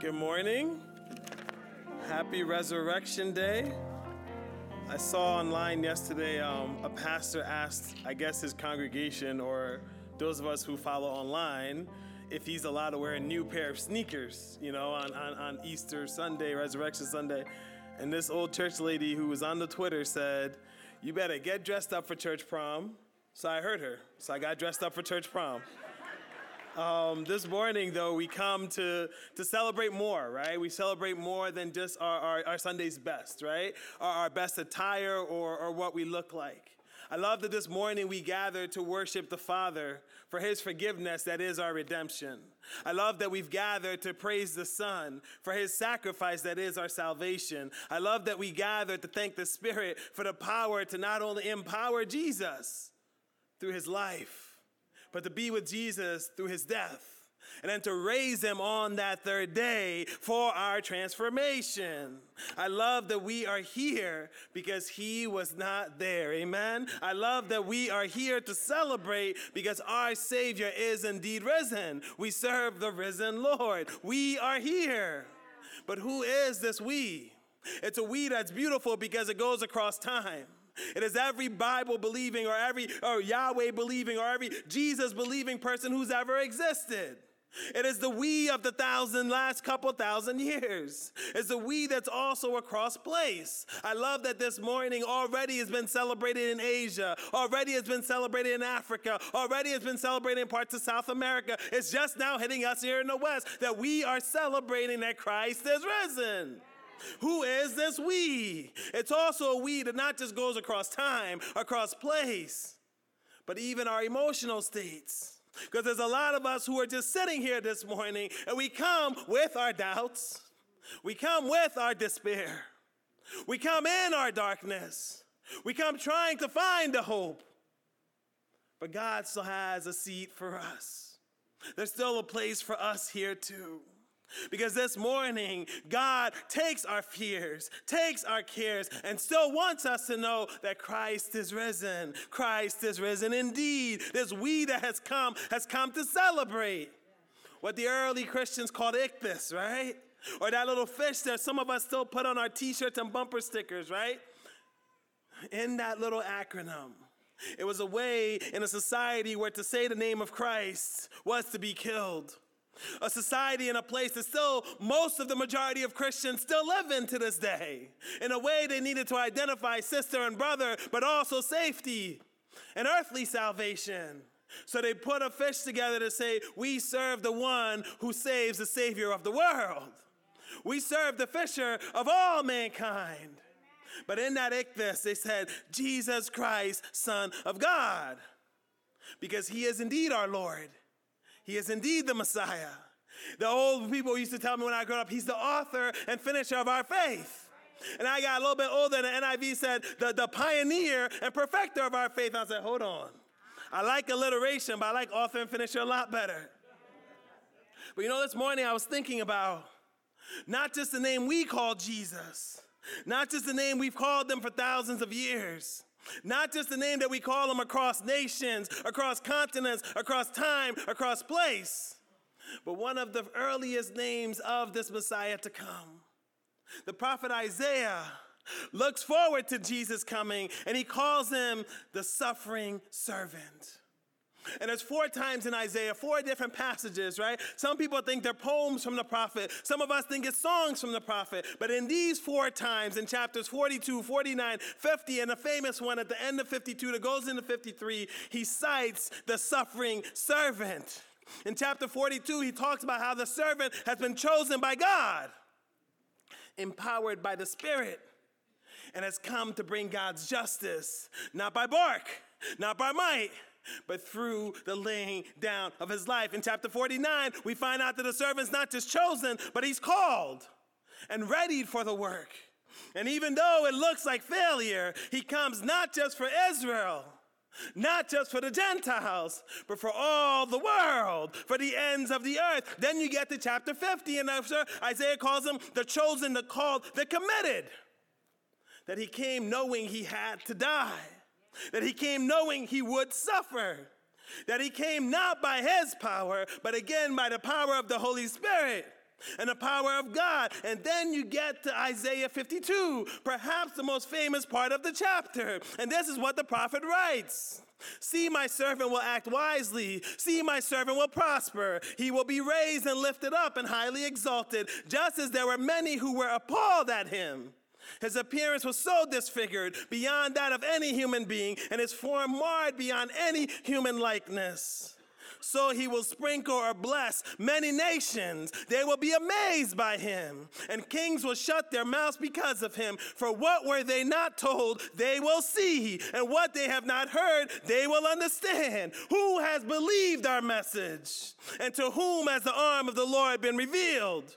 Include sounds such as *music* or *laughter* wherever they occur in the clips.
Good morning. Happy Resurrection Day. I saw online yesterday um, a pastor asked, I guess, his congregation or those of us who follow online if he's allowed to wear a new pair of sneakers, you know, on, on, on Easter Sunday, Resurrection Sunday. And this old church lady who was on the Twitter said, You better get dressed up for church prom. So I heard her. So I got dressed up for church prom. Um, this morning, though, we come to, to celebrate more, right? We celebrate more than just our, our, our Sunday's best, right? Our, our best attire or, or what we look like. I love that this morning we gather to worship the Father for his forgiveness that is our redemption. I love that we've gathered to praise the Son for his sacrifice that is our salvation. I love that we gather to thank the Spirit for the power to not only empower Jesus through his life, but to be with Jesus through his death. And then to raise him on that third day for our transformation. I love that we are here because he was not there. Amen. I love that we are here to celebrate because our Savior is indeed risen. We serve the risen Lord. We are here. But who is this we? It's a we that's beautiful because it goes across time. It is every Bible believing or every or Yahweh believing or every Jesus believing person who's ever existed. It is the we of the thousand last couple thousand years. It's the we that's also across place. I love that this morning already has been celebrated in Asia, already has been celebrated in Africa, already has been celebrated in parts of South America. It's just now hitting us here in the West that we are celebrating that Christ is risen. Who is this we? It's also a we that not just goes across time, across place, but even our emotional states. Because there's a lot of us who are just sitting here this morning and we come with our doubts, we come with our despair, we come in our darkness, we come trying to find a hope. But God still has a seat for us. There's still a place for us here too. Because this morning, God takes our fears, takes our cares, and still wants us to know that Christ is risen. Christ is risen indeed. This we that has come has come to celebrate what the early Christians called ichthus, right? Or that little fish that some of us still put on our t shirts and bumper stickers, right? In that little acronym. It was a way in a society where to say the name of Christ was to be killed a society and a place that still most of the majority of Christians still live in to this day. In a way, they needed to identify sister and brother, but also safety and earthly salvation. So they put a fish together to say, We serve the one who saves the Savior of the world. We serve the fisher of all mankind. But in that ichthus, they said, Jesus Christ, Son of God, because he is indeed our Lord. He is indeed the Messiah. The old people used to tell me when I grew up, He's the author and finisher of our faith. And I got a little bit older, and the NIV said, the, the pioneer and perfecter of our faith. I said, hold on. I like alliteration, but I like author and finisher a lot better. But you know, this morning I was thinking about not just the name we call Jesus, not just the name we've called them for thousands of years, not just the name that we call them across nations, across continents, across time, across place, but one of the earliest names of this Messiah to come. The prophet Isaiah looks forward to Jesus coming and he calls him the suffering servant. And there's four times in Isaiah, four different passages, right? Some people think they're poems from the prophet. Some of us think it's songs from the prophet. But in these four times, in chapters 42, 49, 50, and a famous one at the end of 52 that goes into 53, he cites the suffering servant. In chapter 42, he talks about how the servant has been chosen by God, empowered by the Spirit, and has come to bring God's justice, not by bark, not by might but through the laying down of his life. In chapter 49, we find out that the servant's not just chosen, but he's called and readied for the work. And even though it looks like failure, he comes not just for Israel, not just for the Gentiles, but for all the world, for the ends of the earth. Then you get to chapter 50, and after Isaiah calls him the chosen, the called, the committed. That he came knowing he had to die that he came knowing he would suffer, that he came not by his power, but again by the power of the Holy Spirit. and the power of God. And then you get to Isaiah 52, perhaps the most famous part of the chapter. And this is what the prophet writes. See, my servant will act wisely. See, my servant will prosper. He will be raised and lifted up and highly exalted, just as there were many who were appalled at him. His appearance was so disfigured beyond that of any human being, and his form marred beyond any human likeness so he will sprinkle or bless many nations. They will be amazed by him, and kings will shut their mouths because of him. For what were they not told, they will see, and what they have not heard, they will understand. Who has believed our message? And to whom has the arm of the Lord been revealed?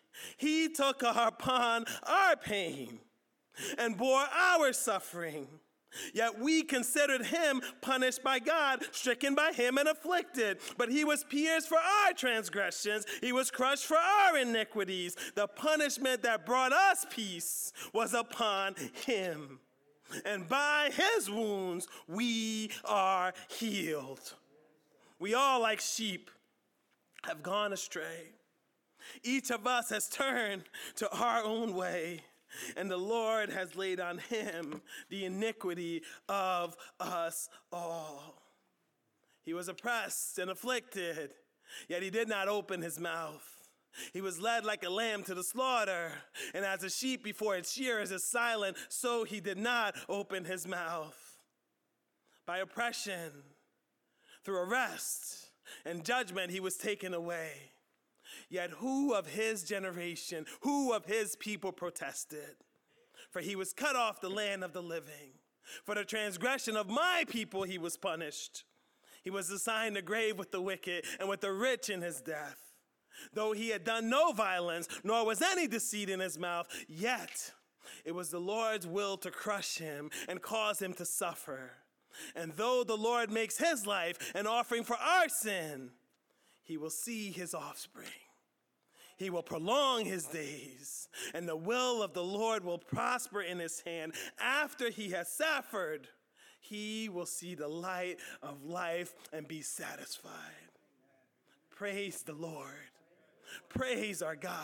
he took upon our pain and bore our suffering. Yet we considered him punished by God, stricken by him, and afflicted. But he was pierced for our transgressions, he was crushed for our iniquities. The punishment that brought us peace was upon him. And by his wounds we are healed. We all, like sheep, have gone astray. Each of us has turned to our own way, and the Lord has laid on him the iniquity of us all. He was oppressed and afflicted, yet he did not open his mouth. He was led like a lamb to the slaughter, and as a sheep before its shearers is silent, so he did not open his mouth. By oppression, through arrest and judgment, he was taken away. Yet who of his generation, who of his people protested? For he was cut off the land of the living. For the transgression of my people he was punished. He was assigned a grave with the wicked and with the rich in his death. Though he had done no violence, nor was any deceit in his mouth, yet it was the Lord's will to crush him and cause him to suffer. And though the Lord makes his life an offering for our sin, he will see his offspring he will prolong his days, and the will of the Lord will prosper in his hand. After he has suffered, he will see the light of life and be satisfied. Praise the Lord. Praise our God.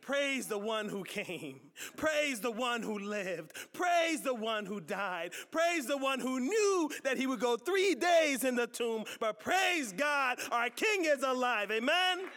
Praise the one who came. Praise the one who lived. Praise the one who died. Praise the one who knew that he would go three days in the tomb. But praise God, our King is alive. Amen.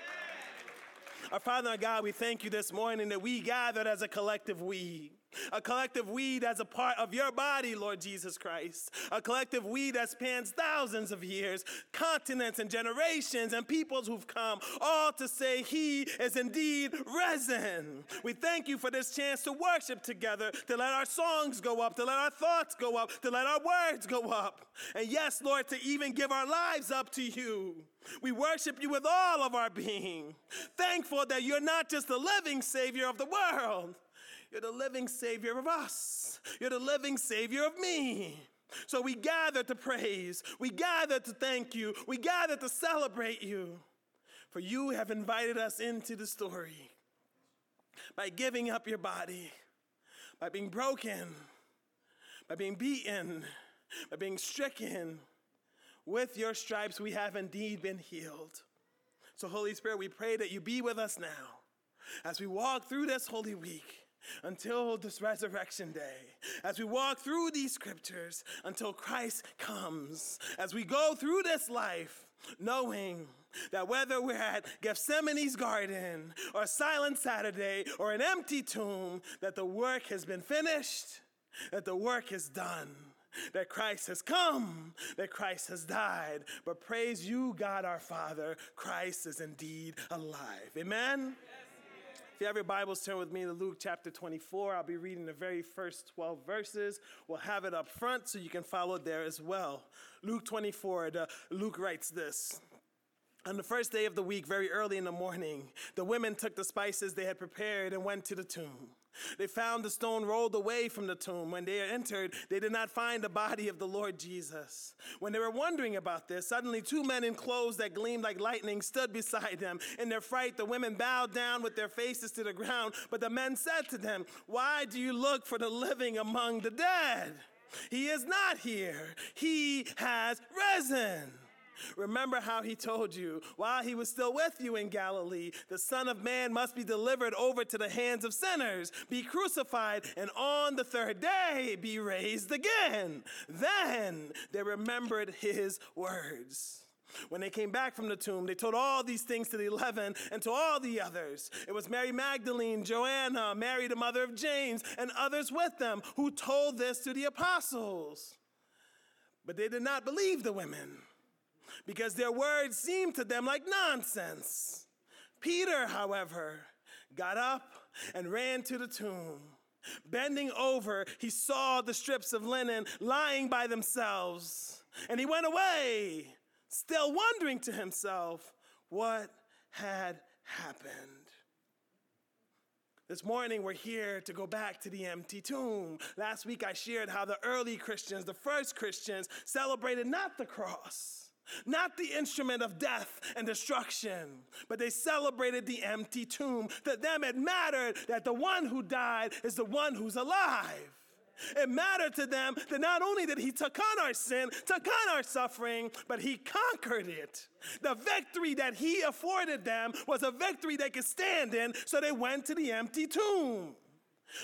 Our Father and God, we thank you this morning that we gathered as a collective we a collective weed as a part of your body, Lord Jesus Christ. A collective weed that spans thousands of years, continents and generations, and peoples who've come, all to say He is indeed risen. We thank you for this chance to worship together, to let our songs go up, to let our thoughts go up, to let our words go up. And yes, Lord, to even give our lives up to you. We worship you with all of our being, thankful that you're not just the living Savior of the world you're the living Savior of us. You're the living Savior of me. So we gather to praise. We gather to thank you. We gather to celebrate you. For you have invited us into the story by giving up your body, by being broken, by being beaten, by being stricken. With your stripes, we have indeed been healed. So, Holy Spirit, we pray that you be with us now as we walk through this Holy Week until this resurrection day, as we walk through these scriptures until Christ comes, as we go through this life, knowing that whether we're at Gethsemane's garden or Silent Saturday or an empty tomb, that the work has been finished, that the work is done. That Christ has come, that Christ has died. But praise you, God our Father, Christ is indeed alive. Amen? If you have your Bibles, turn with me to Luke chapter 24. I'll be reading the very first 12 verses. We'll have it up front so you can follow there as well. Luke 24, the, Luke writes this. On the first day of the week, very early in the morning, the women took the spices they had prepared and went to the tomb. They found the stone rolled away from the tomb. When they entered, they did not find the body of the Lord Jesus. When they were wondering about this, suddenly two men in clothes that gleamed like lightning stood beside them. In their fright, the women bowed down with their faces to the ground. But the men said to them, Why do you look for the living among the dead? He is not here, he has risen. Remember how he told you, while he was still with you in Galilee, the Son of Man must be delivered over to the hands of sinners, be crucified, and on the third day be raised again. Then they remembered his words. When they came back from the tomb, they told all these things to the eleven and to all the others. It was Mary Magdalene, Joanna, Mary, the mother of James, and others with them who told this to the apostles. But they did not believe the women because their words seemed to them like nonsense. Peter, however, got up and ran to the tomb. Bending over, he saw the strips of linen lying by themselves, and he went away, still wondering to himself what had happened. This morning, we're here to go back to the empty tomb. Last week, I shared how the early Christians, the first Christians, celebrated not the cross not the instrument of death and destruction, but they celebrated the empty tomb. To them, it mattered that the one who died is the one who's alive. It mattered to them that not only did he take on our sin, took on our suffering, but he conquered it. The victory that he afforded them was a victory they could stand in, so they went to the empty tomb.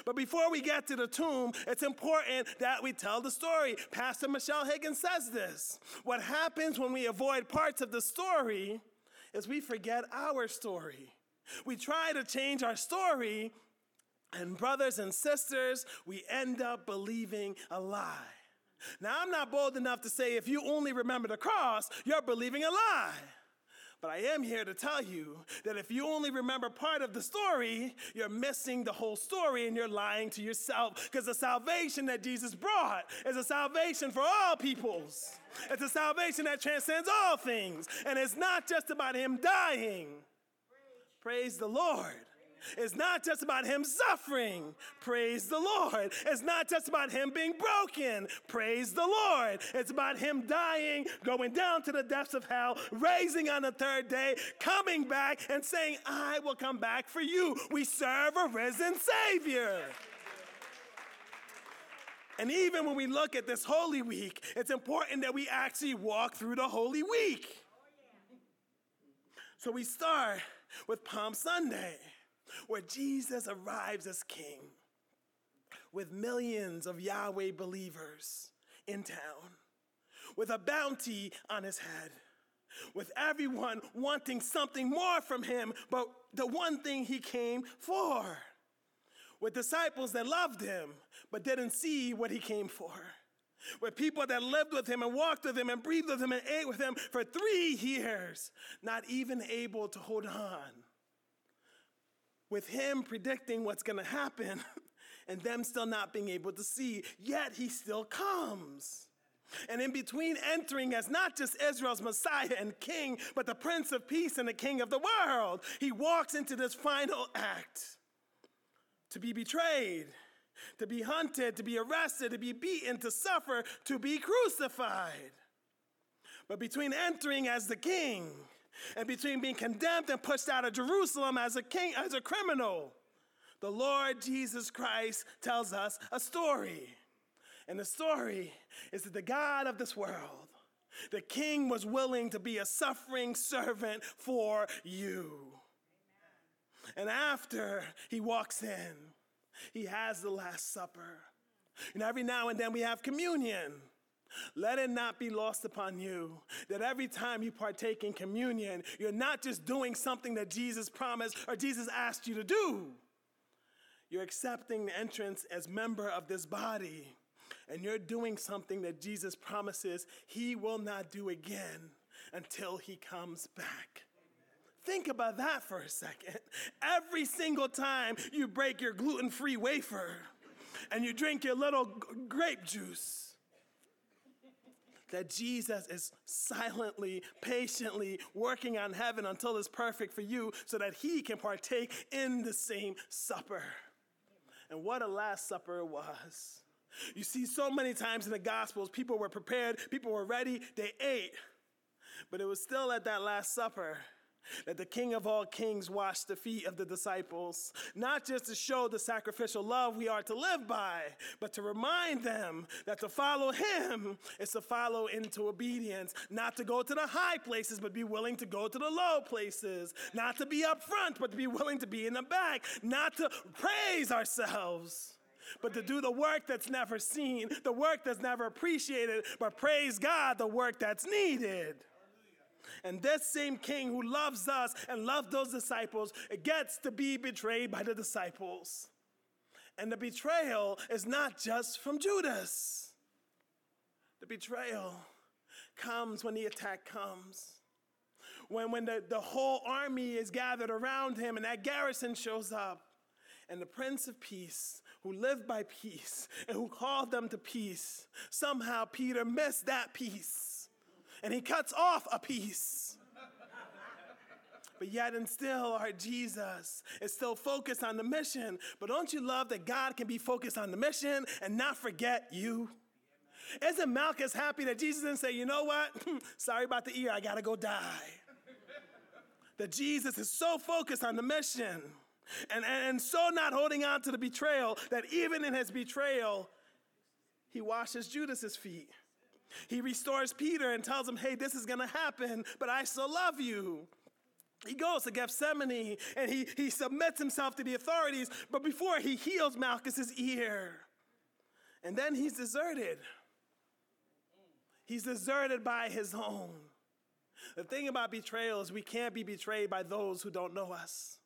But before we get to the tomb, it's important that we tell the story. Pastor Michelle Higgins says this. What happens when we avoid parts of the story is we forget our story. We try to change our story, and brothers and sisters, we end up believing a lie. Now, I'm not bold enough to say if you only remember the cross, you're believing a lie. But I am here to tell you that if you only remember part of the story, you're missing the whole story and you're lying to yourself. Because the salvation that Jesus brought is a salvation for all peoples. It's a salvation that transcends all things. And it's not just about him dying. Praise the Lord. It's not just about him suffering. Praise the Lord. It's not just about him being broken. Praise the Lord. It's about him dying, going down to the depths of hell, raising on the third day, coming back and saying, I will come back for you. We serve a risen Savior. And even when we look at this Holy Week, it's important that we actually walk through the Holy Week. So we start with Palm Sunday where Jesus arrives as king with millions of Yahweh believers in town, with a bounty on his head, with everyone wanting something more from him, but the one thing he came for, with disciples that loved him but didn't see what he came for. With people that lived with him and walked with him and breathed with him and ate with him for three years, not even able to hold on with him predicting what's going to happen *laughs* and them still not being able to see, yet he still comes. And in between entering as not just Israel's Messiah and King, but the Prince of Peace and the King of the world, he walks into this final act to be betrayed, to be hunted, to be arrested, to be beaten, to suffer, to be crucified. But between entering as the King and between being condemned and pushed out of Jerusalem as a king, as a criminal, the Lord Jesus Christ tells us a story. And the story is that the God of this world, the king was willing to be a suffering servant for you. And after he walks in, he has the Last Supper. And every now and then we have communion. Let it not be lost upon you that every time you partake in communion, you're not just doing something that Jesus promised or Jesus asked you to do. You're accepting the entrance as member of this body, and you're doing something that Jesus promises he will not do again until he comes back. Think about that for a second. Every single time you break your gluten free wafer and you drink your little grape juice, that Jesus is silently, patiently working on heaven until it's perfect for you so that he can partake in the same supper. And what a Last Supper it was. You see, so many times in the Gospels, people were prepared, people were ready, they ate. But it was still at that Last Supper that the King of all kings washed the feet of the disciples, not just to show the sacrificial love we are to live by, but to remind them that to follow him is to follow into obedience, not to go to the high places, but be willing to go to the low places, not to be up front, but to be willing to be in the back, not to praise ourselves. But to do the work that's never seen, the work that's never appreciated, but praise God, the work that's needed. And this same king who loves us and loved those disciples gets to be betrayed by the disciples. And the betrayal is not just from Judas. The betrayal comes when the attack comes. When, when the, the whole army is gathered around him and that garrison shows up. And the Prince of Peace, who lived by peace and who called them to peace, somehow Peter missed that peace and he cuts off a piece. But yet, and still, our Jesus is still focused on the mission. But don't you love that God can be focused on the mission and not forget you? Isn't Malchus happy that Jesus didn't say, you know what? *laughs* Sorry about the ear, I gotta go die. that Jesus is so focused on the mission and, and, and so not holding on to the betrayal that even in his betrayal, he washes Judas's feet. He restores Peter and tells him, hey, this is going to happen, but I still love you. He goes to Gethsemane and he, he submits himself to the authorities, but before he heals Malchus's ear. And then he's deserted. He's deserted by his own. The thing about betrayal is we can't be betrayed by those who don't know us.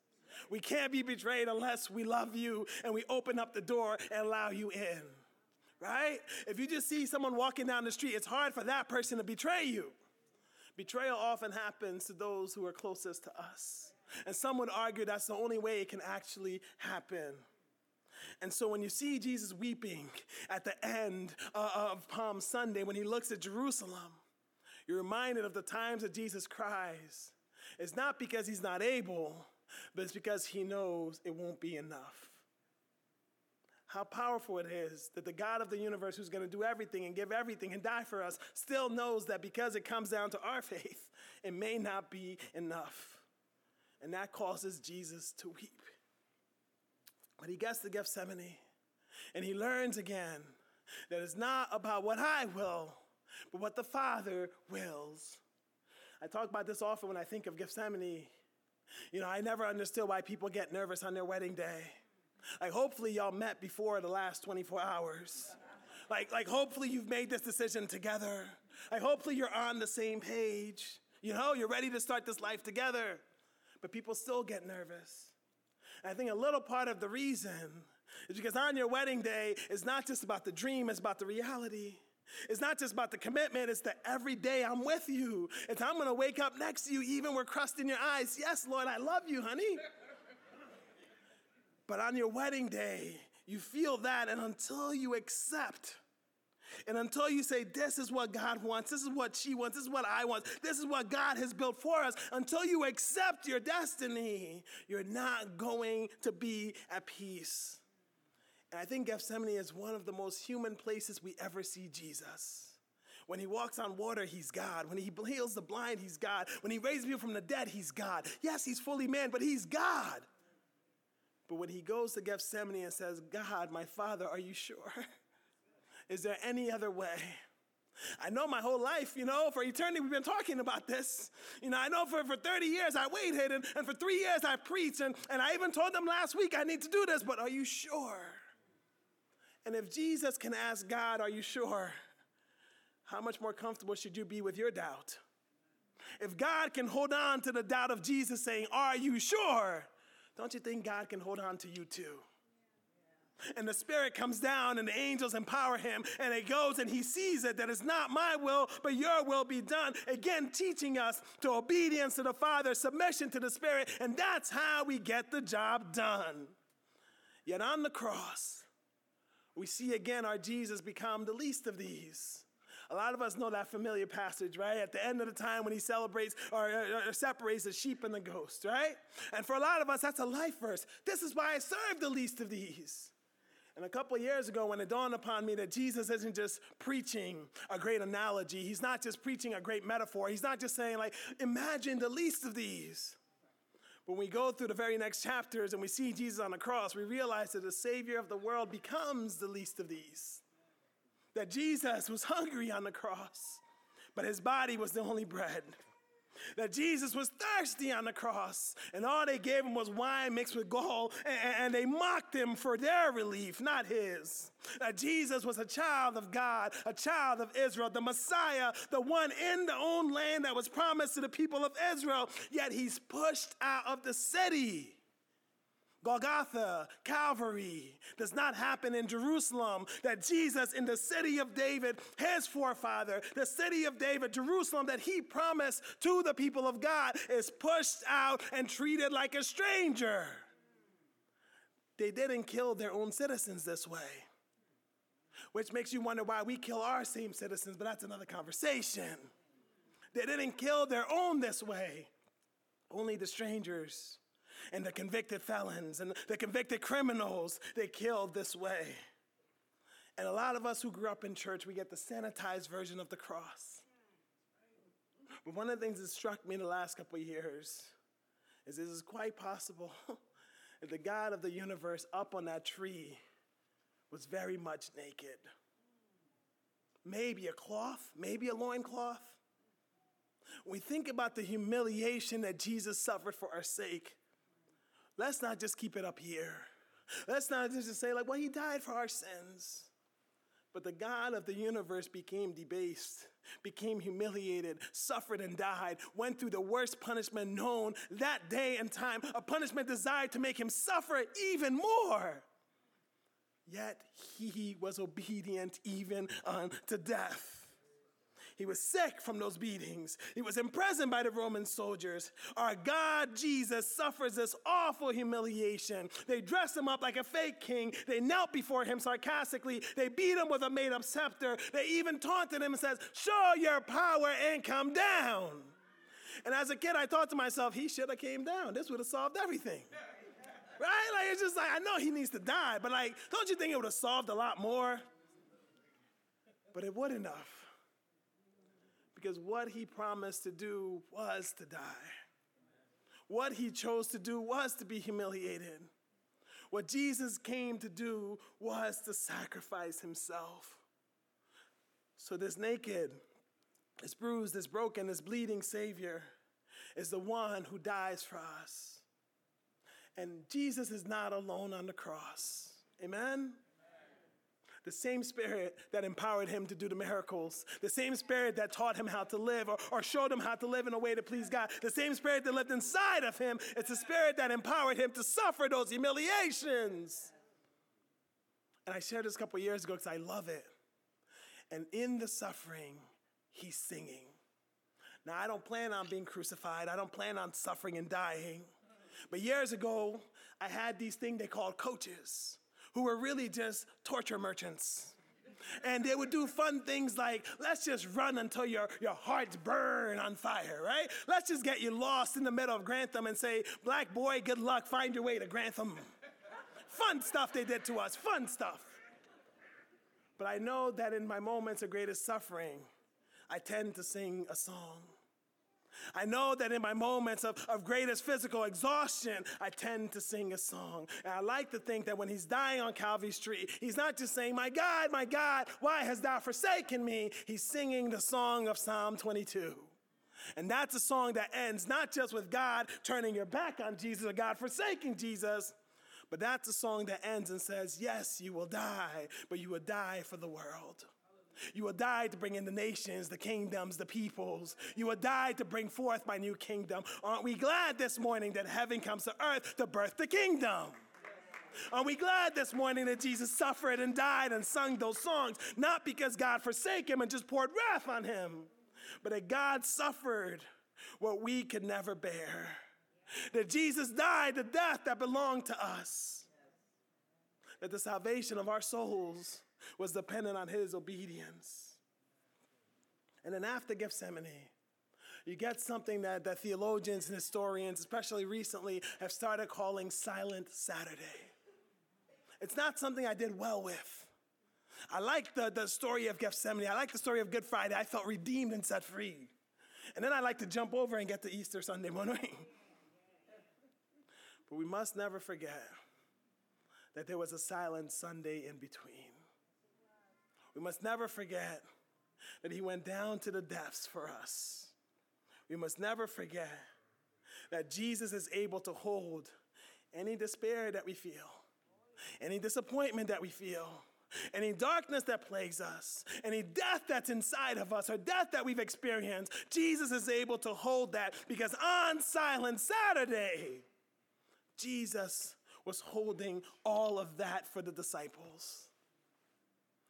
We can't be betrayed unless we love you and we open up the door and allow you in right? If you just see someone walking down the street, it's hard for that person to betray you. Betrayal often happens to those who are closest to us. And some would argue that's the only way it can actually happen. And so when you see Jesus weeping at the end uh, of Palm Sunday, when he looks at Jerusalem, you're reminded of the times that Jesus cries. It's not because he's not able, but it's because he knows it won't be enough how powerful it is that the God of the universe, who's going to do everything and give everything and die for us, still knows that because it comes down to our *laughs* faith, it may not be enough. And that causes Jesus to weep. But he gets to Gethsemane and he learns again that it's not about what I will, but what the Father wills. I talk about this often when I think of Gethsemane. You know, I never understood why people get nervous on their wedding day. Like, hopefully, y'all met before the last 24 hours. Like, like, hopefully, you've made this decision together. Like, hopefully, you're on the same page. You know, you're ready to start this life together. But people still get nervous. And I think a little part of the reason is because on your wedding day, it's not just about the dream, it's about the reality. It's not just about the commitment, it's that every day I'm with you. It's I'm gonna wake up next to you even with crust in your eyes. Yes, Lord, I love you, honey. *laughs* But on your wedding day, you feel that, and until you accept, and until you say, This is what God wants, this is what she wants, this is what I want, this is what God has built for us, until you accept your destiny, you're not going to be at peace. And I think Gethsemane is one of the most human places we ever see Jesus. When he walks on water, he's God. When he heals the blind, he's God. When he raises people from the dead, he's God. Yes, he's fully man, but he's God. But when he goes to Gethsemane and says, God, my Father, are you sure? *laughs* Is there any other way? I know my whole life, you know, for eternity we've been talking about this. You know, I know for, for 30 years I waited, and, and for three years I preached, and, and I even told them last week I need to do this, but are you sure? And if Jesus can ask God, Are you sure? How much more comfortable should you be with your doubt? If God can hold on to the doubt of Jesus saying, Are you sure? Don't you think God can hold on to you too? And the Spirit comes down and the angels empower him, and it goes and he sees it that it's not my will, but your will be done. Again, teaching us to obedience to the Father, submission to the Spirit, and that's how we get the job done. Yet on the cross, we see again our Jesus become the least of these. A lot of us know that familiar passage, right? At the end of the time when he celebrates or, or, or, separates the sheep and the ghost, right? And for a lot of us, that's a life verse. This is why I serve the least of these. And a couple years ago, when it dawned upon me that Jesus isn't just preaching a great analogy, he's not just preaching a great metaphor, he's not just saying, like, imagine the least of these. When we go through the very next chapters and we see Jesus on the cross, we realize that the Savior of the world becomes the least of these. That Jesus was hungry on the cross, but his body was the only bread that Jesus was thirsty on the cross, and all they gave him was wine mixed with gall, and, and, they mocked him for their relief, not his. That Jesus was a child of God, a child of Israel, the Messiah, the one in the own land that was promised to the people of Israel, yet he's pushed out of the city. Golgotha, Calvary, does not happen in Jerusalem. That Jesus, in the city of David, his forefather, the city of David, Jerusalem, that he promised to the people of God, is pushed out and treated like a stranger. They didn't kill their own citizens this way, which makes you wonder why we kill our same citizens, but that's another conversation. They didn't kill their own this way, only the strangers and the convicted felons and the convicted criminals they killed this way. And a lot of us who grew up in church, we get the sanitized version of the cross. But one of the things that struck me in the last couple of years is it is quite possible *laughs* that the God of the universe up on that tree was very much naked. Maybe a cloth, maybe a loincloth. We think about the humiliation that Jesus suffered for our sake, let's not just keep it up here. Let's not just say, like, well, he died for our sins. But the God of the universe became debased, became humiliated, suffered and died, went through the worst punishment known that day and time, a punishment designed to make him suffer even more. Yet he was obedient even unto death. He was sick from those beatings. He was imprisoned by the Roman soldiers. Our God Jesus suffers this awful humiliation. They dressed him up like a fake king. They knelt before him sarcastically. They beat him with a made up scepter. They even taunted him and says, "Show your power and come down." And as a kid, I thought to myself, he should have came down. This would have solved everything. *laughs* Right? Like it's just like I know he needs to die, but like, don't you think it would have solved a lot more? But it wouldn't have because what he promised to do was to die. What he chose to do was to be humiliated. What Jesus came to do was to sacrifice himself. So, this naked, this bruised, this broken, this bleeding Savior is the one who dies for us. And Jesus is not alone on the cross. Amen? The same spirit that empowered him to do the miracles, the same spirit that taught him how to live or, or showed him how to live in a way to please God, the same spirit that lived inside of him, it's the spirit that empowered him to suffer those humiliations. And I shared this a couple years ago because I love it. And in the suffering, he's singing. Now, I don't plan on being crucified, I don't plan on suffering and dying. But years ago, I had these things they called coaches who were really just torture merchants. And they would do fun things like, let's just run until your, your hearts burn on fire, right? Let's just get you lost in the middle of Grantham and say, black boy, good luck, find your way to Grantham. fun stuff they did to us, fun stuff. But I know that in my moments of greatest suffering, I tend to sing a song. I know that in my moments of, of greatest physical exhaustion, I tend to sing a song. And I like to think that when he's dying on Calvary's tree, he's not just saying, My God, my God, why hast thou forsaken me? He's singing the song of Psalm 22. And that's a song that ends not just with God turning your back on Jesus or God forsaking Jesus, but that's a song that ends and says, Yes, you will die, but you will die for the world. You will die to bring in the nations, the kingdoms, the peoples. You will die to bring forth my new kingdom. Aren't we glad this morning that heaven comes to earth to birth the kingdom? Are we glad this morning that Jesus suffered and died and sung those songs? Not because God forsake him and just poured wrath on him, but that God suffered what we could never bear. That Jesus died the death that belonged to us. That the salvation of our souls was dependent on his obedience. And then after Gethsemane, you get something that, that theologians and historians, especially recently, have started calling Silent Saturday. It's not something I did well with. I like the, the story of Gethsemane. I like the story of Good Friday. I felt redeemed and set free. And then I like to jump over and get to Easter Sunday morning. *laughs* but we must never forget that there was a silent Sunday in between. We must never forget that he went down to the depths for us. We must never forget that Jesus is able to hold any despair that we feel, any disappointment that we feel, any darkness that plagues us, any death that's inside of us, or death that we've experienced. Jesus is able to hold that because on Silent Saturday, Jesus was holding all of that for the disciples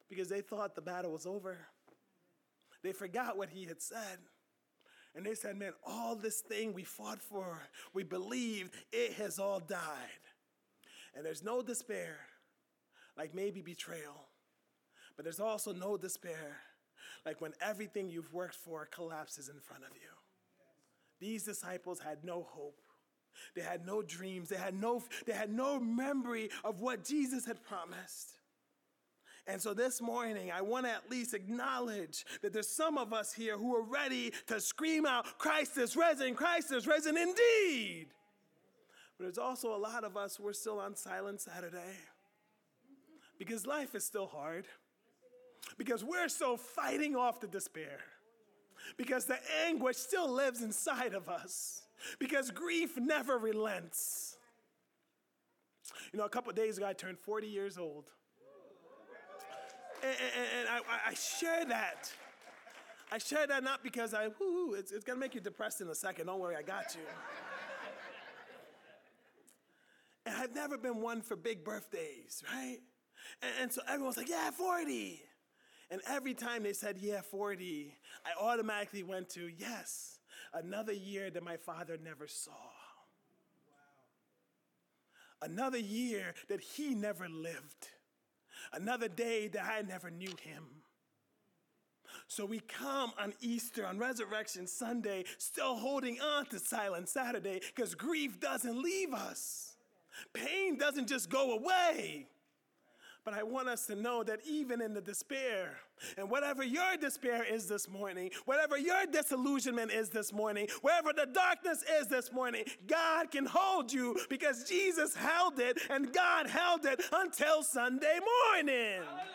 because they thought the battle was over. They forgot what he had said. And they said, Man, all this thing we fought for, we believed, it has all died. And there's no despair, like maybe betrayal. But there's also no despair, like when everything you've worked for collapses in front of you. These disciples had no hope. They had no dreams. They had no, they had no memory of what Jesus had promised. And so this morning, I want to at least acknowledge that there's some of us here who are ready to scream out, Christ is risen, Christ is risen indeed. But there's also a lot of us who are still on Silent Saturday because life is still hard, because we're still fighting off the despair, because the anguish still lives inside of us, because grief never relents. You know, a couple days ago, I turned 40 years old. And, and, I, I, share that. I share that not because I, it's, it's gonna make you depressed in a second. Don't worry, I got you. and I've never been one for big birthdays, right? And, and so everyone's like, yeah, 40. And every time they said, yeah, 40, I automatically went to, yes, another year that my father never saw. Another year that he never lived another day that I never knew him. So we come on Easter, on Resurrection Sunday, still holding on to Silent Saturday because grief doesn't leave us. Pain doesn't just go away. But I want us to know that even in the despair, and whatever your despair is this morning, whatever your disillusionment is this morning, wherever the darkness is this morning, God can hold you because Jesus held it and God held it until Sunday morning. Hallelujah.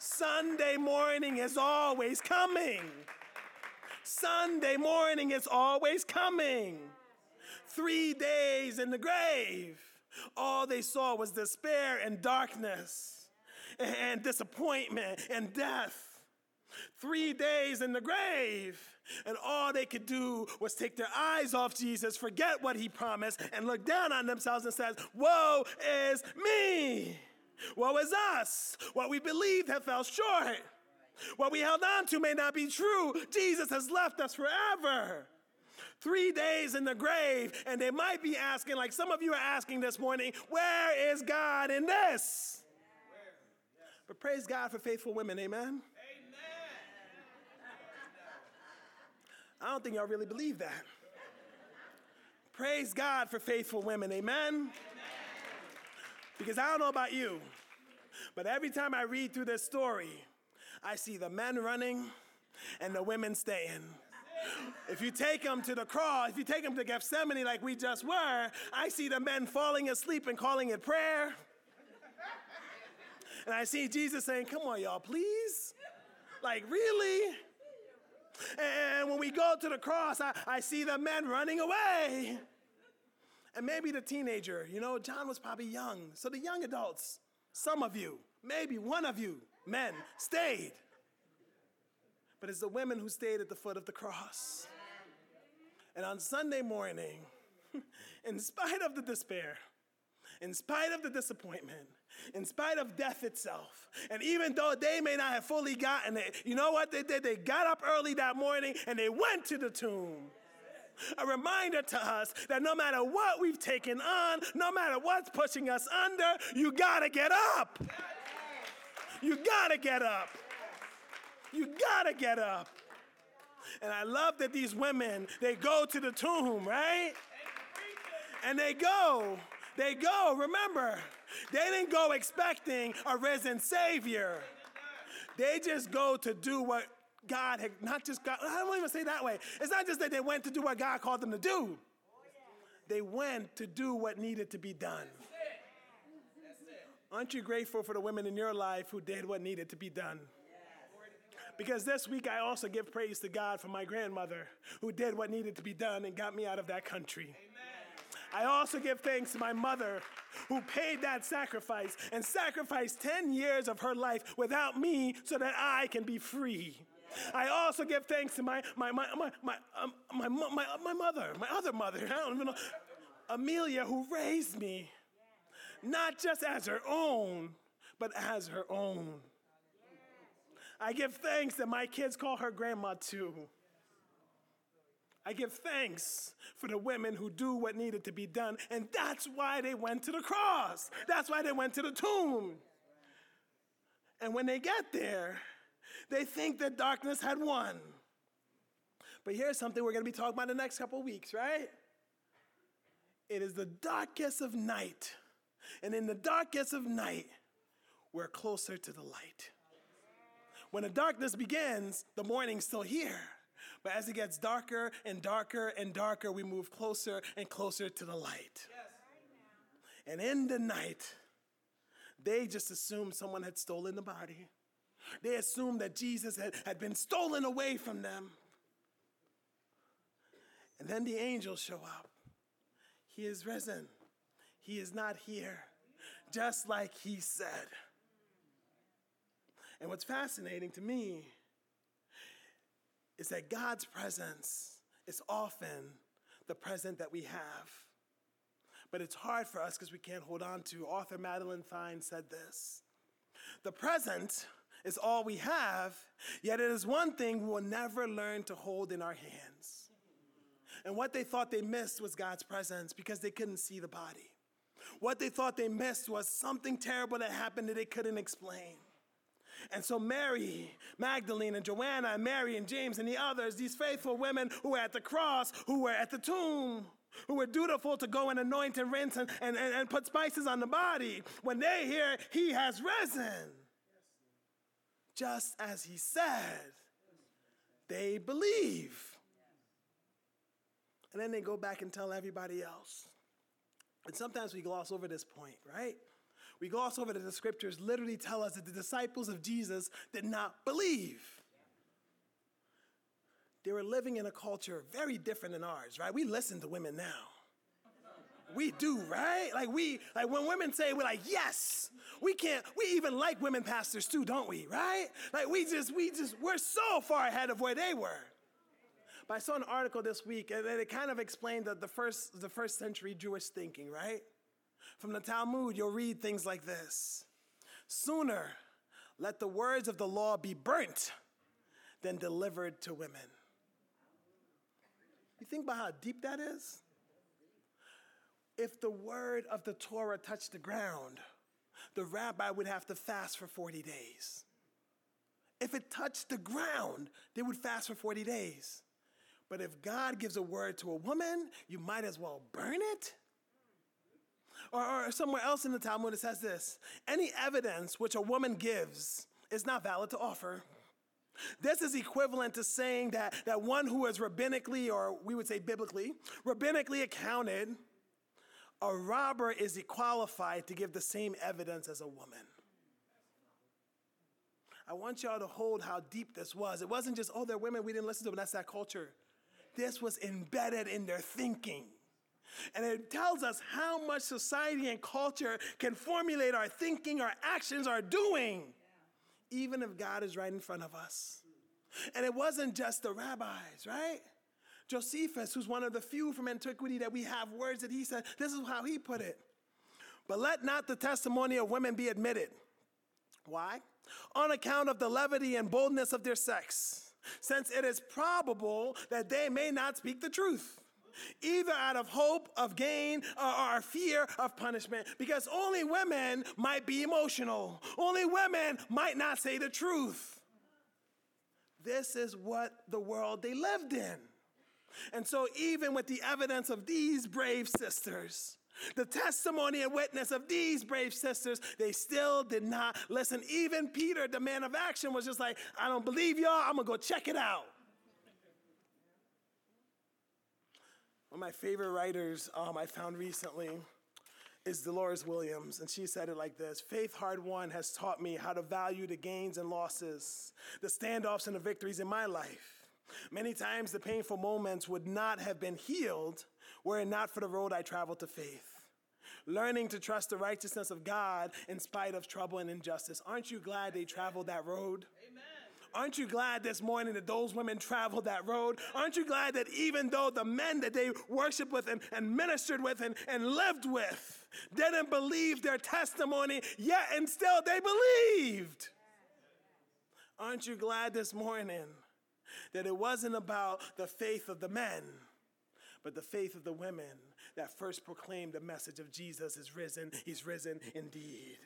Sunday morning is always coming. Sunday morning is always coming. Three days in the grave all they saw was despair and darkness and disappointment and death. Three days in the grave. And all they could do was take their eyes off Jesus, forget what he promised, and look down on themselves and says, Woe is me! Woe is us! What we believed have fell short. What we held on to may not be true. Jesus has left us forever three days in the grave, and they might be asking, like some of you are asking this morning, where is God in this? But praise God for faithful women, amen? Amen. I don't think y'all really believe that. Praise God for faithful women, amen? amen? Because I don't know about you, but every time I read through this story, I see the men running and the women staying. If you take them to the cross, if you take them to Gethsemane like we just were, I see the men falling asleep and calling it prayer. And I see Jesus saying, Come on, y'all, please. Like, really? And when we go to the cross, I, I see the men running away. And maybe the teenager, you know, John was probably young. So the young adults, some of you, maybe one of you, men, stayed but it's the women who stayed at the foot of the cross. And on Sunday morning, *laughs* in spite of the despair, in spite of the disappointment, in spite of death itself, and even though they may not have fully gotten it, you know what they did? They got up early that morning and they went to the tomb. A reminder to us that no matter what we've taken on, no matter what's pushing us under, you gotta get up. You gotta get up. You gotta get up. And I love that these women, they go to the tomb, right? And they go, they go. Remember, They didn't go expecting a risen Savior. They just go to do what God had, not just God, I don't even say that way. It's not just that they went to do what God called them to do, they went to do what needed to be done. Aren't you grateful for the women in your life who did what needed to be done? Because this week I also give praise to God for my grandmother who did what needed to be done and got me out of that country. I also give thanks to my mother who paid that sacrifice and sacrificed 10 years of her life without me so that I can be free. I also give thanks to my, my, my, my, my, um, my, my, my mother, my other mother, I don't even know, Amelia, who raised me, not just as her own, but as her own. I give thanks that my kids call her grandma too. I give thanks for the women who do what needed to be done, and that's why they went to the cross. That's why they went to the tomb. And when they get there, they think that darkness had won. But here's something we're going to be talking about the next couple weeks, right? It is the darkest of night. And in the darkest of night, we're closer to the light. When the darkness begins, the morning's still here. But as it gets darker and darker and darker, we move closer and closer to the light. Yes. And in the night, they just assumed someone had stolen the body. They assumed that Jesus had, had been stolen away from them. And then the angels show up. He is risen. He is not here, just like he said. And what's fascinating to me is that God's presence is often the present that we have. But it's hard for us because we can't hold on to. Author Madeline Fine said this The present is all we have, yet it is one thing we will never learn to hold in our hands. And what they thought they missed was God's presence because they couldn't see the body. What they thought they missed was something terrible that happened that they couldn't explain. And so Mary, Magdalene, and Joanna, and Mary, and James, and the others, these faithful women who were at the cross, who were at the tomb, who were dutiful to go and anoint and rinse and, and, and, and put spices on the body, when they hear he has risen, just as he said, they believe. And then they go back and tell everybody else. And sometimes we gloss over this point, right? We gloss over that the scriptures literally tell us that the disciples of Jesus did not believe. They were living in a culture very different than ours, right? We listen to women now. We do, right? Like we, like when women say, we're like, yes. We can't, we even like women pastors too, don't we? Right? Like we just, we just, we're so far ahead of where they were. But I saw an article this week and it kind of explained the, the first, the first century Jewish thinking, right? From the Talmud, you'll read things like this Sooner let the words of the law be burnt than delivered to women. You think about how deep that is? If the word of the Torah touched the ground, the rabbi would have to fast for 40 days. If it touched the ground, they would fast for 40 days. But if God gives a word to a woman, you might as well burn it. Or, or somewhere else in the Talmud it says this any evidence which a woman gives is not valid to offer. This is equivalent to saying that, that one who is rabbinically, or we would say biblically, rabbinically accounted, a robber is qualified to give the same evidence as a woman. I want y'all to hold how deep this was. It wasn't just, oh, they're women, we didn't listen to them, that's that culture. This was embedded in their thinking. And it tells us how much society and culture can formulate our thinking, our actions, our doing, even if God is right in front of us. And it wasn't just the rabbis, right? Josephus, who's one of the few from antiquity that we have words that he said, this is how he put it. But let not the testimony of women be admitted. Why? On account of the levity and boldness of their sex, since it is probable that they may not speak the truth either out of hope of gain or, fear of punishment, because only women might be emotional. Only women might not say the truth. This is what the world they lived in. And so, even with the evidence of these brave sisters, The testimony and witness of these brave sisters, they still did not listen. Even Peter, the man of action, was just like, I don't believe y'all, I'm gonna go check it out. One of my favorite writers um, I found recently is Dolores Williams, and she said it like this Faith Hard Won has taught me how to value the gains and losses, the standoffs and the victories in my life. Many times the painful moments would not have been healed were it not for the road I traveled to faith. Learning to trust the righteousness of God in spite of trouble and injustice. Aren't you glad they traveled that road? Aren't you glad this morning that those women traveled that road? Aren't you glad that even though the men that they worshiped with and, and ministered with and, and lived with didn't believe their testimony, yet and still they believed? Aren't you glad this morning that it wasn't about the faith of the men, but the faith of the women that first proclaimed the message of Jesus is risen, he's risen indeed.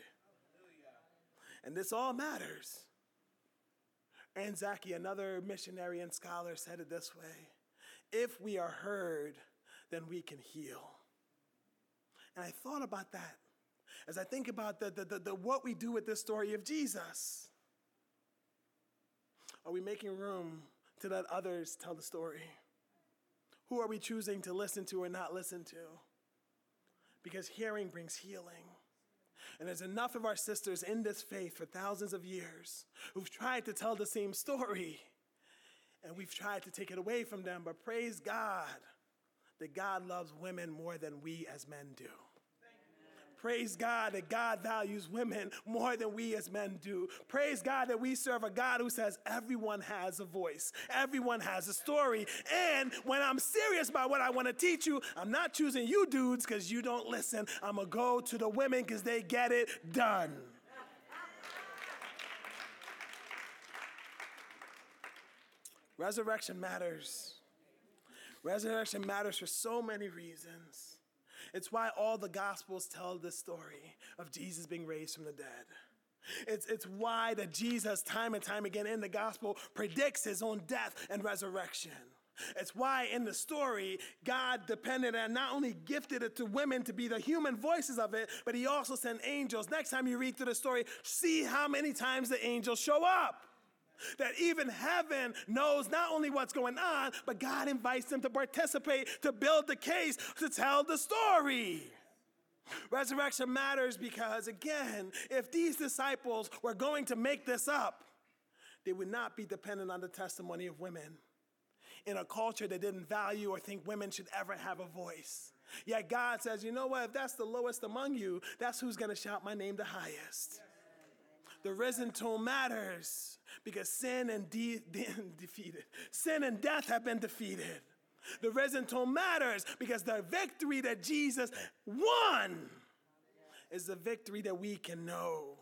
And this all matters Aaron Zaki, another missionary and scholar, said it this way If we are heard, then we can heal. And I thought about that as I think about the, the, the, the, what we do with this story of Jesus. Are we making room to let others tell the story? Who are we choosing to listen to or not listen to? Because hearing brings healing. And there's enough of our sisters in this faith for thousands of years who've tried to tell the same story. And we've tried to take it away from them. But praise God that God loves women more than we as men do. Praise God that God values women more than we as men do. Praise God that we serve a God who says everyone has a voice, everyone has a story. And when I'm serious about what I want to teach you, I'm not choosing you dudes because you don't listen. I'm going to go to the women because they get it done. Resurrection matters. Resurrection matters for so many reasons. It's why all the Gospels tell the story of Jesus being raised from the dead. It's, it's why that Jesus, time and time again in the gospel, predicts his own death and resurrection. It's why in the story, God depended and not only gifted it to women to be the human voices of it, but he also sent angels. Next time you read through the story, see how many times the angels show up. That even heaven knows not only what's going on, but God invites them to participate, to build the case, to tell the story. Resurrection matters because, again, if these disciples were going to make this up, they would not be dependent on the testimony of women in a culture that didn't value or think women should ever have a voice. Yet God says, you know what? If that's the lowest among you, that's who's going to shout my name the highest. The tomb matters because sin and de- *laughs* de- defeated. Sin and death have been defeated. The tomb matters because the victory that Jesus won is the victory that we can know.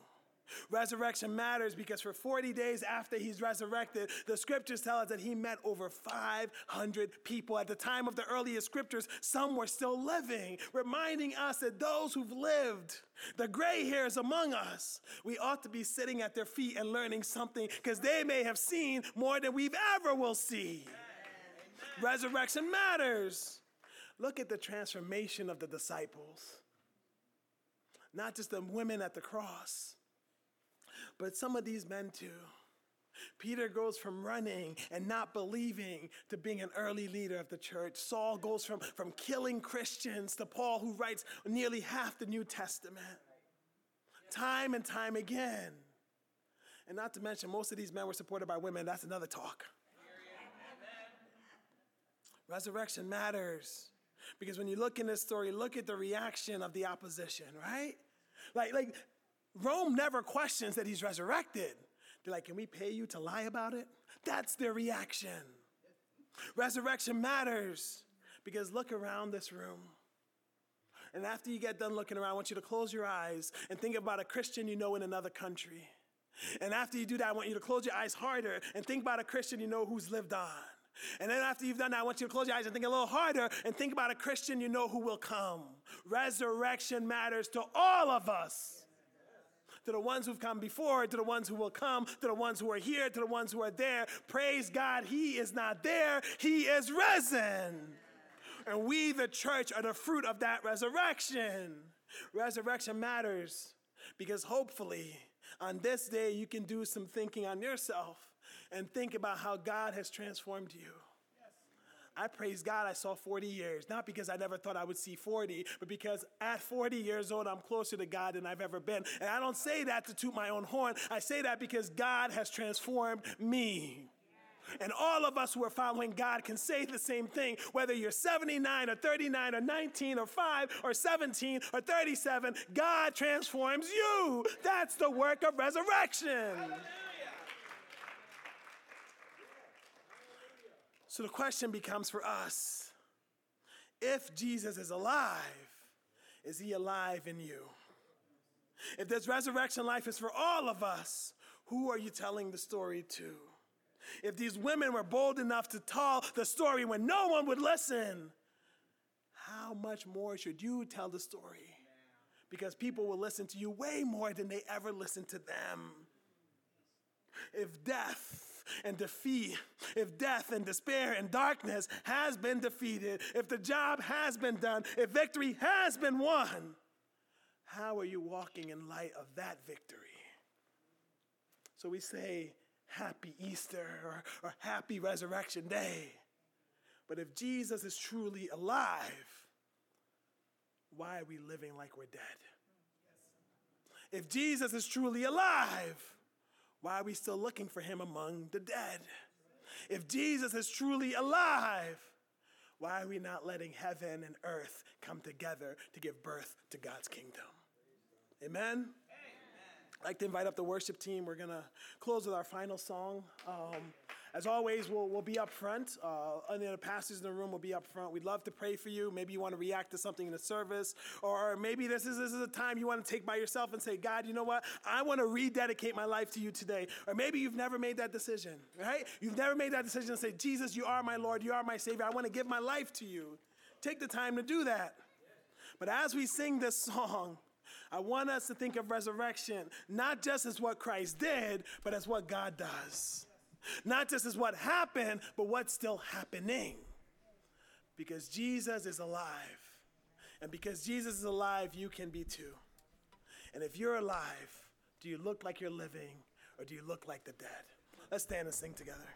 Resurrection matters because for 40 days after he's resurrected, the scriptures tell us that he met over 500 people. At the time of the earliest scriptures, some were still living, reminding us that those who've lived, the gray hairs among us, we ought to be sitting at their feet and learning something because they may have seen more than we've ever will see. Amen. Resurrection matters. Look at the transformation of the disciples, not just the women at the cross but some of these men too. Peter goes from running and not believing to being an early leader of the church. Saul goes from, from killing Christians to Paul, who writes nearly half the New Testament. Time and time again. And not to mention, most of these men were supported by women. That's another talk. Resurrection matters. Because when you look in this story, look at the reaction of the opposition, right? Like, like Rome never questions that he's resurrected. They're like, can we pay you to lie about it? That's their reaction. Resurrection matters because look around this room. And after you get done looking around, I want you to close your eyes and think about a Christian you know in another country. And after you do that, I want you to close your eyes harder and think about a Christian you know who's lived on. And then after you've done that, I want you to close your eyes and think a little harder and think about a Christian you know who will come. Resurrection matters to all of us to the ones who've come before, to the ones who will come, to the ones who are here, to the ones who are there. Praise God, He is not there, He is risen. And we, the church, are the fruit of that resurrection. Resurrection matters because hopefully on this day you can do some thinking on yourself and think about how God has transformed you. I praise God I saw 40 years, not because I never thought I would see 40, but because at 40 years old, I'm closer to God than I've ever been. And I don't say that to toot my own horn. I say that because God has transformed me. And all of us who are following God can say the same thing, whether you're 79 or 39 or 19 or 5 or 17 or 37, God transforms you. That's the work of resurrection. So the question becomes for us if Jesus is alive, is he alive in you? If this resurrection life is for all of us, who are you telling the story to? If these women were bold enough to tell the story when no one would listen, how much more should you tell the story? Because people will listen to you way more than they ever listen to them. If death and defeat, if death and despair and darkness has been defeated, if the job has been done, if victory has been won, how are you walking in light of that victory? So we say, Happy Easter or, or Happy Resurrection Day. But if Jesus is truly alive, why are we living like we're dead? If Jesus is truly alive, why are we still looking for him among the dead? If Jesus is truly alive, why are we not letting heaven and earth come together to give birth to God's kingdom? Amen? I'd like to invite up the worship team. We're going to close with our final song. Um, as always, we'll, we'll be up front. Uh, the pastors in the room will be up front. We'd love to pray for you. Maybe you want to react to something in the service, or maybe this is, this is a time you want to take by yourself and say, God, you know what? I want to rededicate my life to you today. Or maybe you've never made that decision, right? You've never made that decision and say, Jesus, you are my Lord, you are my Savior. I want to give my life to you. Take the time to do that. But as we sing this song, I want us to think of resurrection not just as what Christ did, but as what God does. Not just as what happened, but what's still happening. Because Jesus is alive. And because Jesus is alive, you can be too. And if you're alive, do you look like you're living or do you look like the dead? Let's stand and sing together.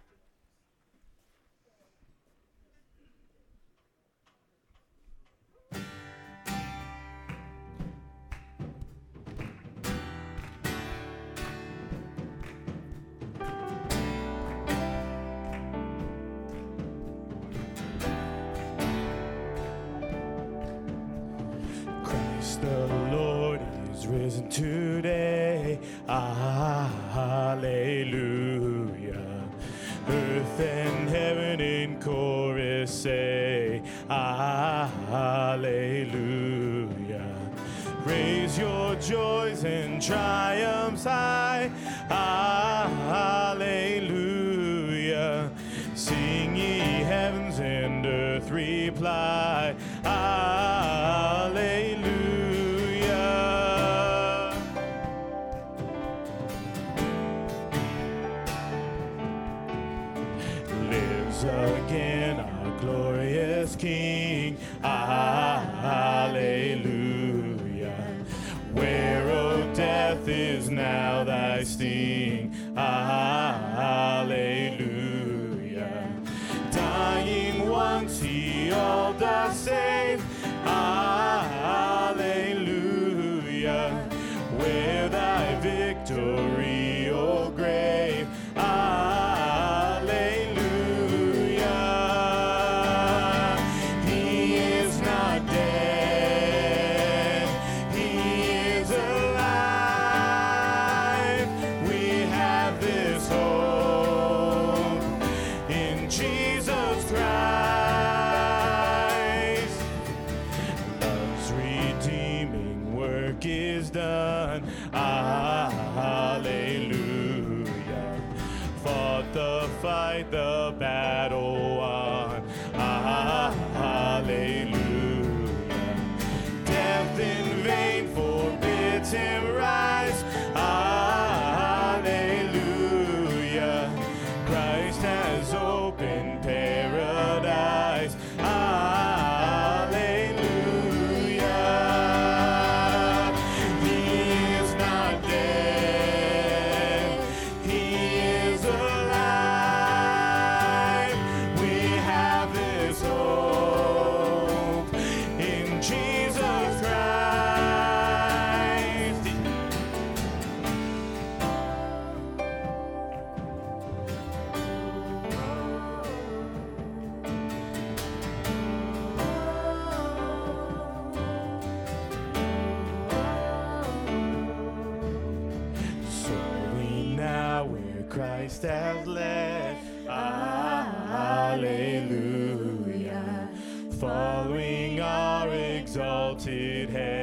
Exalted head.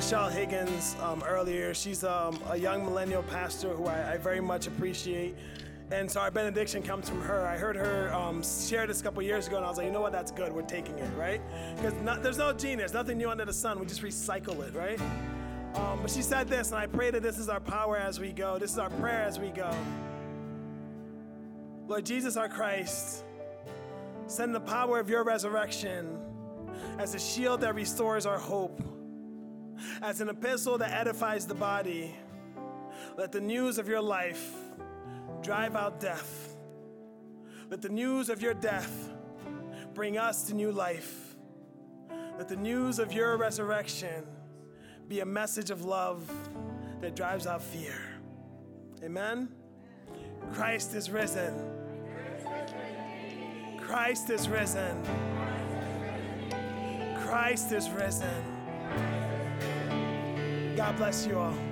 Michelle Higgins um, earlier. She's um, a young millennial pastor who I, I very much appreciate. And so our benediction comes from her. I heard her um, share this a couple years ago, and I was like, you know what? That's good. We're taking it, right? Because there's no genius, nothing new under the sun. We just recycle it, right? Um, but she said this, and I pray that this is our power as we go. This is our prayer as we go. Lord Jesus, our Christ, send the power of your resurrection as a shield that restores our hope, as an epistle that edifies the body. Let the news of your life drive out death. Let the news of your death bring us to new life. Let the news of your resurrection be a message of love that drives out fear. Amen. Christ is risen. Christ is risen. Christ is risen. God bless you all.